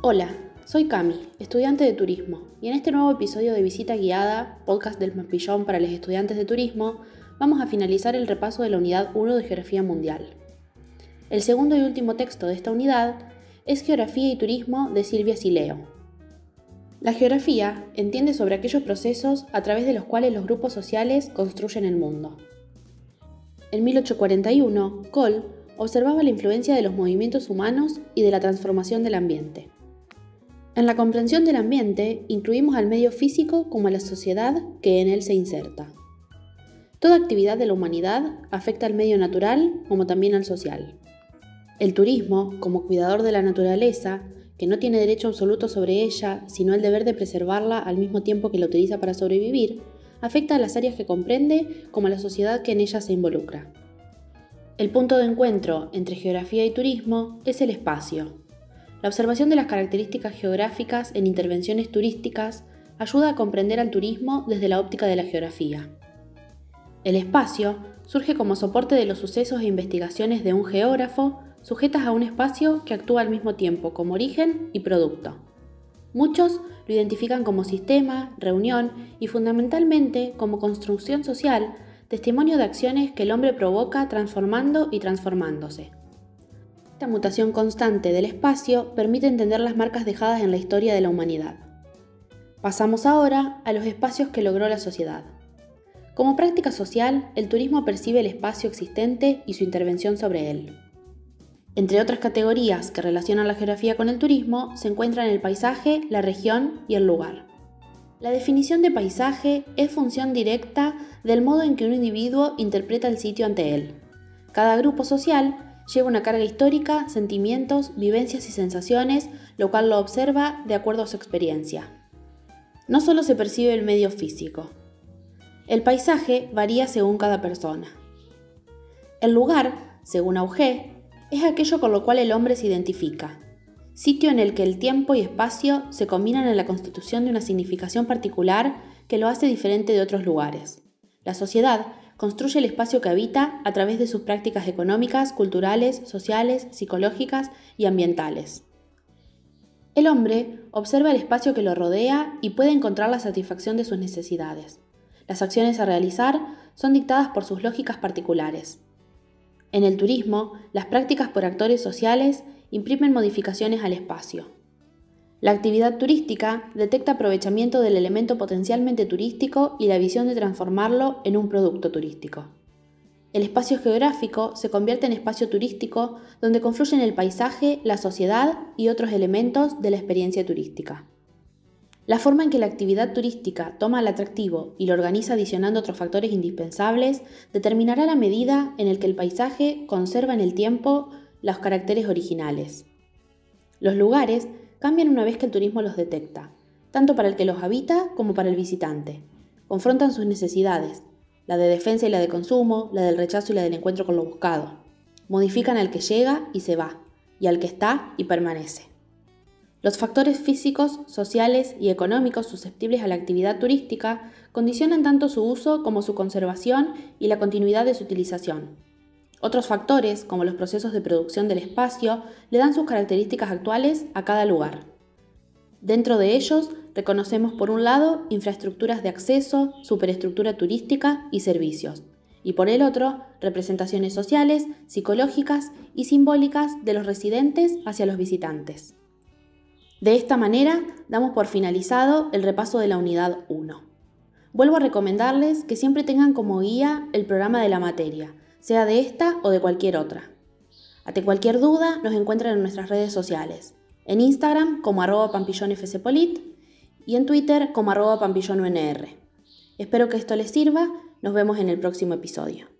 Hola, soy Cami, estudiante de turismo, y en este nuevo episodio de Visita Guiada, podcast del Mampillón para los estudiantes de turismo, vamos a finalizar el repaso de la unidad 1 de Geografía Mundial. El segundo y último texto de esta unidad es Geografía y Turismo de Silvia Sileo. La geografía entiende sobre aquellos procesos a través de los cuales los grupos sociales construyen el mundo. En 1841, Cole observaba la influencia de los movimientos humanos y de la transformación del ambiente. En la comprensión del ambiente incluimos al medio físico como a la sociedad que en él se inserta. Toda actividad de la humanidad afecta al medio natural como también al social. El turismo, como cuidador de la naturaleza, que no tiene derecho absoluto sobre ella, sino el deber de preservarla al mismo tiempo que la utiliza para sobrevivir, afecta a las áreas que comprende como a la sociedad que en ella se involucra. El punto de encuentro entre geografía y turismo es el espacio, la observación de las características geográficas en intervenciones turísticas ayuda a comprender al turismo desde la óptica de la geografía. El espacio surge como soporte de los sucesos e investigaciones de un geógrafo sujetas a un espacio que actúa al mismo tiempo como origen y producto. Muchos lo identifican como sistema, reunión y fundamentalmente como construcción social, testimonio de acciones que el hombre provoca transformando y transformándose. Esta mutación constante del espacio permite entender las marcas dejadas en la historia de la humanidad. Pasamos ahora a los espacios que logró la sociedad. Como práctica social, el turismo percibe el espacio existente y su intervención sobre él. Entre otras categorías que relacionan la geografía con el turismo, se encuentran el paisaje, la región y el lugar. La definición de paisaje es función directa del modo en que un individuo interpreta el sitio ante él. Cada grupo social lleva una carga histórica, sentimientos, vivencias y sensaciones, lo cual lo observa de acuerdo a su experiencia. No solo se percibe el medio físico. El paisaje varía según cada persona. El lugar, según Auger, es aquello con lo cual el hombre se identifica, sitio en el que el tiempo y espacio se combinan en la constitución de una significación particular que lo hace diferente de otros lugares. La sociedad construye el espacio que habita a través de sus prácticas económicas, culturales, sociales, psicológicas y ambientales. El hombre observa el espacio que lo rodea y puede encontrar la satisfacción de sus necesidades. Las acciones a realizar son dictadas por sus lógicas particulares. En el turismo, las prácticas por actores sociales imprimen modificaciones al espacio. La actividad turística detecta aprovechamiento del elemento potencialmente turístico y la visión de transformarlo en un producto turístico. El espacio geográfico se convierte en espacio turístico donde confluyen el paisaje, la sociedad y otros elementos de la experiencia turística. La forma en que la actividad turística toma el atractivo y lo organiza adicionando otros factores indispensables determinará la medida en el que el paisaje conserva en el tiempo los caracteres originales. Los lugares cambian una vez que el turismo los detecta, tanto para el que los habita como para el visitante. Confrontan sus necesidades, la de defensa y la de consumo, la del rechazo y la del encuentro con lo buscado. Modifican al que llega y se va, y al que está y permanece. Los factores físicos, sociales y económicos susceptibles a la actividad turística condicionan tanto su uso como su conservación y la continuidad de su utilización. Otros factores, como los procesos de producción del espacio, le dan sus características actuales a cada lugar. Dentro de ellos, reconocemos por un lado infraestructuras de acceso, superestructura turística y servicios, y por el otro, representaciones sociales, psicológicas y simbólicas de los residentes hacia los visitantes. De esta manera, damos por finalizado el repaso de la unidad 1. Vuelvo a recomendarles que siempre tengan como guía el programa de la materia, sea de esta o de cualquier otra. Ante cualquier duda, nos encuentran en nuestras redes sociales, en Instagram como arroba pampillonfcpolit y en Twitter como arroba. Espero que esto les sirva, nos vemos en el próximo episodio.